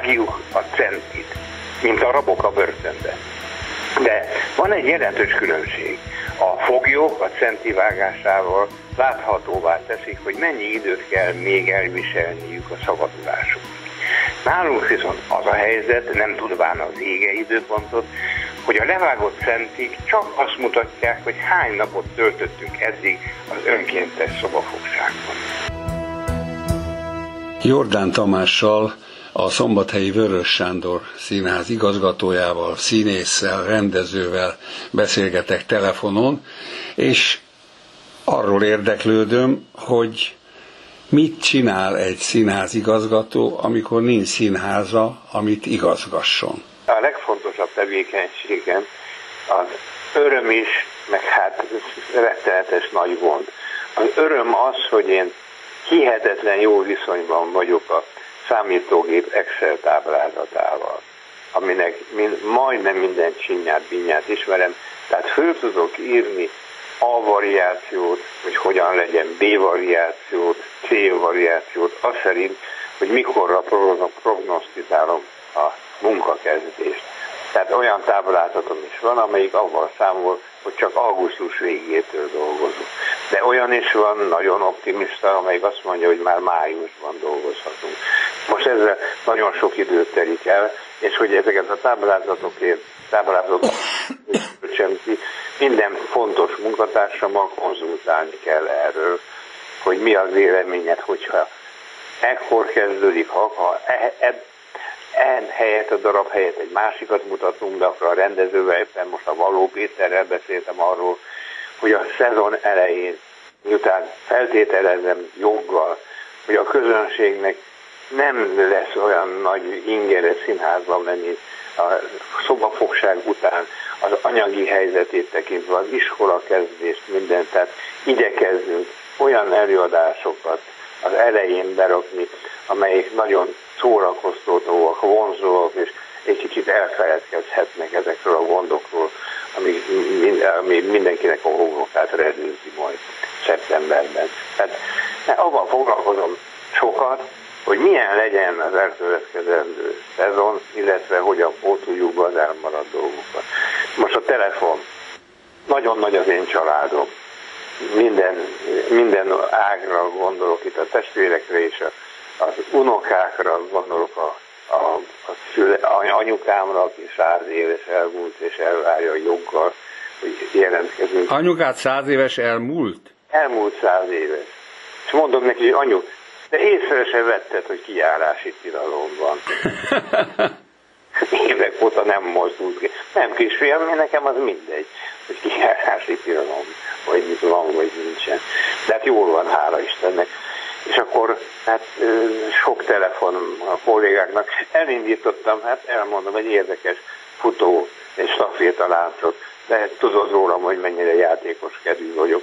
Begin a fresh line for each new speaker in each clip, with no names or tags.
vágjuk a centit, mint a rabok a börtönbe. De van egy jelentős különbség. A foglyok a centi vágásával láthatóvá teszik, hogy mennyi időt kell még elviselniük a szabadulásuk. Nálunk viszont az a helyzet, nem tudván az ége időpontot, hogy a levágott centik csak azt mutatják, hogy hány napot töltöttünk eddig az önkéntes szobafogságban.
Jordán Tamással, a Szombathelyi Vörös Sándor színház igazgatójával, színésszel, rendezővel beszélgetek telefonon, és arról érdeklődöm, hogy mit csinál egy színház igazgató, amikor nincs színháza, amit igazgasson.
A legfontosabb tevékenységem az öröm is, meg hát rettenetes nagy gond. Az öröm az, hogy én hihetetlen jó viszonyban vagyok a számítógép Excel táblázatával, aminek mind, majdnem minden csinyát, binyát ismerem, tehát föl tudok írni A variációt, hogy hogyan legyen B variációt, C variációt, az szerint, hogy mikorra prognosztizálom a munkakezdést. Tehát olyan táblázatom is van, amelyik avval számol, hogy csak augusztus végétől dolgozunk. De olyan is van, nagyon optimista, amelyik azt mondja, hogy már májusban dolgozhatunk. Most ezzel nagyon sok időt telik el, és hogy ezeket a táblázatokért, táblázatok minden fontos munkatársammal konzultálni kell erről, hogy mi az véleményed, hogyha ekkor kezdődik, ha, ha e, e, en helyett, a darab helyett egy másikat mutatunk, de akkor a rendezővel éppen most a Való Péterrel beszéltem arról, hogy a szezon elején, miután feltételezem joggal, hogy a közönségnek nem lesz olyan nagy ingere színházban menni a szobafogság után az anyagi helyzetét tekintve, az iskola kezdést, mindent, tehát igyekezzünk olyan előadásokat az elején berakni, amelyek nagyon szórakoztatóak, vonzóak, és egy kicsit elfeledkezhetnek ezekről a gondokról, ami, ami mindenkinek a homlokát redőzi majd szeptemberben. Tehát abban foglalkozom sokat, hogy milyen legyen az elkövetkezendő szezon, illetve hogyan pótoljuk az elmaradt dolgokat. Most a telefon. Nagyon nagy az én családom. Minden, minden ágra gondolok itt a testvérekre és a az unokákra gondolok a, a, a szüle, anyukámra, aki száz éves elmúlt, és elvárja a joggal, hogy jelentkezünk.
Anyukát száz éves elmúlt?
Elmúlt száz éves. És mondom neki, hogy anyu, de észre se vetted, hogy kijárási tilalom van. Évek óta nem mozdult ki. Nem kisfiam, nekem az mindegy, hogy kijárási tilalom, vagy van, vagy nincsen. De hát jól van, hála Istennek és akkor hát sok telefon a kollégáknak. Elindítottam, hát elmondom, egy érdekes futó és látszott, de tudod rólam, hogy mennyire játékos kedvű vagyok.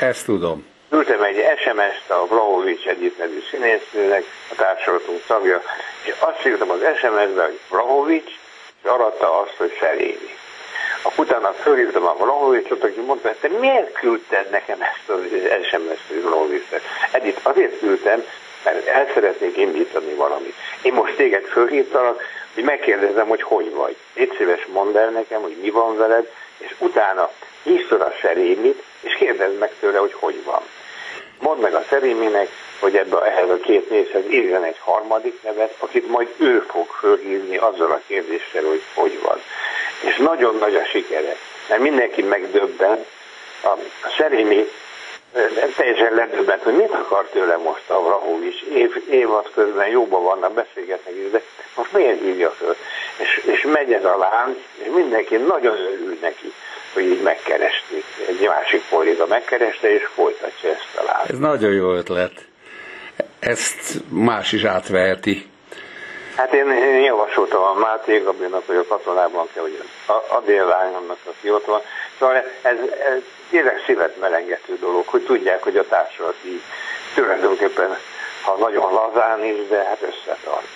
Ezt tudom.
Küldtem egy SMS-t a Vlahovics egyik nevű színésznőnek, a társulatunk tagja, és azt írtam az SMS-be, hogy Vlahovics, és aratta azt, hogy. Akkor utána fölhívtam a Vlahovicsot, aki mondta, hogy te miért küldted nekem ezt az SMS-t, Vlahovicsot? Azért küldtem, mert el szeretnék indítani valamit. Én most téged fölhívtalak, hogy megkérdezem, hogy hogy vagy. Légy szíves, mondd el nekem, hogy mi van veled, és utána hívszor a serémit, és kérdezd meg tőle, hogy hogy van. Mondd meg a szeréminek, hogy ebbe ehhez a két névhez írjon egy harmadik nevet, akit majd ő fog fölhívni azzal a kérdéssel, hogy hogy van és nagyon nagy a sikere, mert mindenki megdöbben, a Szerémi teljesen ledöbbent, hogy mit akar tőle most a Vrahovics. Év, évad közben jóban vannak, beszélgetnek is, de most miért hívja föl? És, és megy ez a lánc, és mindenki nagyon örül neki, hogy így megkeresték. Egy másik kolléga megkereste, és folytatja ezt a lánc.
Ez nagyon jó ötlet. Ezt más is átveheti.
Hát én, én javasoltam a Máté Gabrinak, hogy a katonában kell, hogy a délványomnak, aki ott van. Szóval ez, ez tényleg szívet melengető dolog, hogy tudják, hogy a így tulajdonképpen, ha nagyon lazán is, de hát összetart.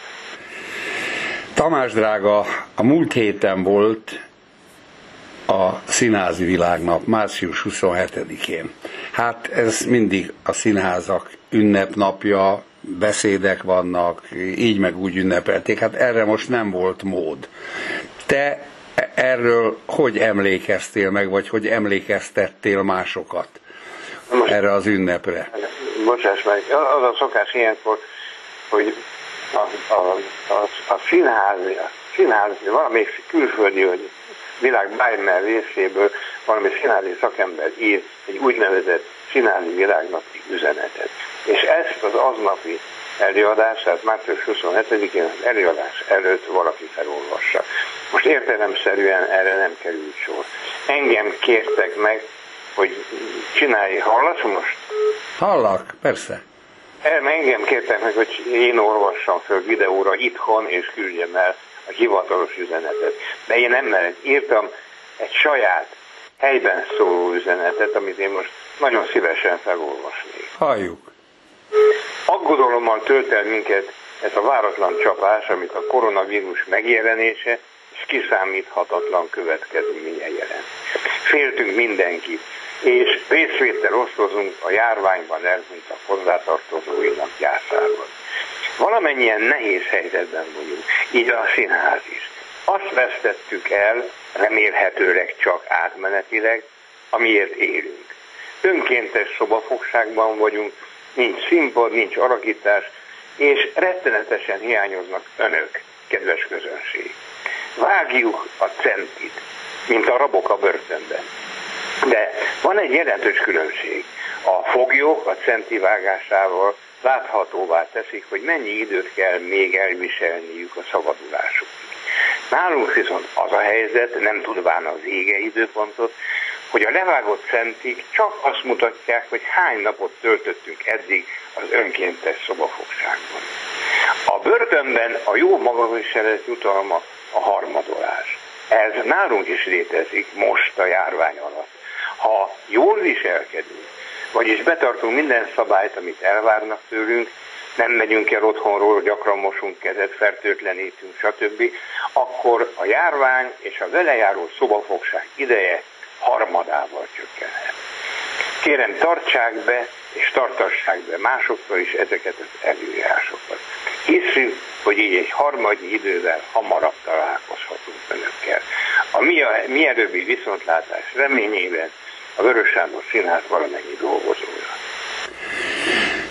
Tamás drága, a múlt héten volt a színházi világnap, március 27-én. Hát ez mindig a színházak ünnepnapja, beszédek vannak, így meg úgy ünnepelték. Hát erre most nem volt mód. Te erről hogy emlékeztél meg, vagy hogy emlékeztettél másokat most, erre az ünnepre?
Bocsáss meg, az a szokás ilyenkor, hogy a, a, a, a színházi, színházi, valami külföldi, hogy világ bármely részéből valami színházi szakember ír egy úgynevezett színházi világnapi üzenetet. És ezt az aznapi előadását március 27-én az előadás előtt valaki felolvassa. Most értelemszerűen erre nem került sor. Engem kértek meg, hogy csinálj, hallasz most?
Hallak, persze.
El, engem kértek meg, hogy én olvassam föl videóra itthon, és küldjem el a hivatalos üzenetet. De én nem mert írtam egy saját helyben szóló üzenetet, amit én most nagyon szívesen felolvasnék.
Halljuk.
Aggodalommal tölt el minket ez a váratlan csapás, amit a koronavírus megjelenése és kiszámíthatatlan következménye jelent. Féltünk mindenkit, és részvétel osztozunk a járványban elhunyt a hozzátartozóinak gyászában. Valamennyien nehéz helyzetben vagyunk, így a színház is. Azt vesztettük el, remélhetőleg csak átmenetileg, amiért élünk. Önkéntes szobafogságban vagyunk, nincs színpad, nincs alakítás, és rettenetesen hiányoznak önök, kedves közönség. Vágjuk a centit, mint a rabok a börtönben. De van egy jelentős különbség. A foglyok a centi vágásával láthatóvá teszik, hogy mennyi időt kell még elviselniük a szabadulásuk. Nálunk viszont az a helyzet, nem tudván az ége időpontot, hogy a levágott centig csak azt mutatják, hogy hány napot töltöttünk eddig az önkéntes szobafogságban. A börtönben a jó magaviselet jutalma a harmadolás. Ez nálunk is létezik most a járvány alatt. Ha jól viselkedünk, vagyis betartunk minden szabályt, amit elvárnak tőlünk, nem megyünk el otthonról, gyakran mosunk kezet, fertőtlenítünk, stb., akkor a járvány és a vele járó szobafogság ideje harmadával csökkenhet. Kérem, tartsák be és tartassák be másokkal is ezeket az előírásokat. Hiszük, hogy így egy harmadi idővel hamarabb találkozhatunk önökkel. A mi, a, mi előbbi viszontlátás reményében a Vörös Sándor Színház valamennyi dolgozója.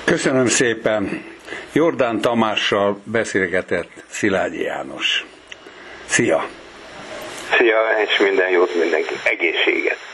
Köszönöm szépen. Jordán Tamással beszélgetett Szilágyi János. Szia!
Szia, és minden jót mindenki. Egészséget!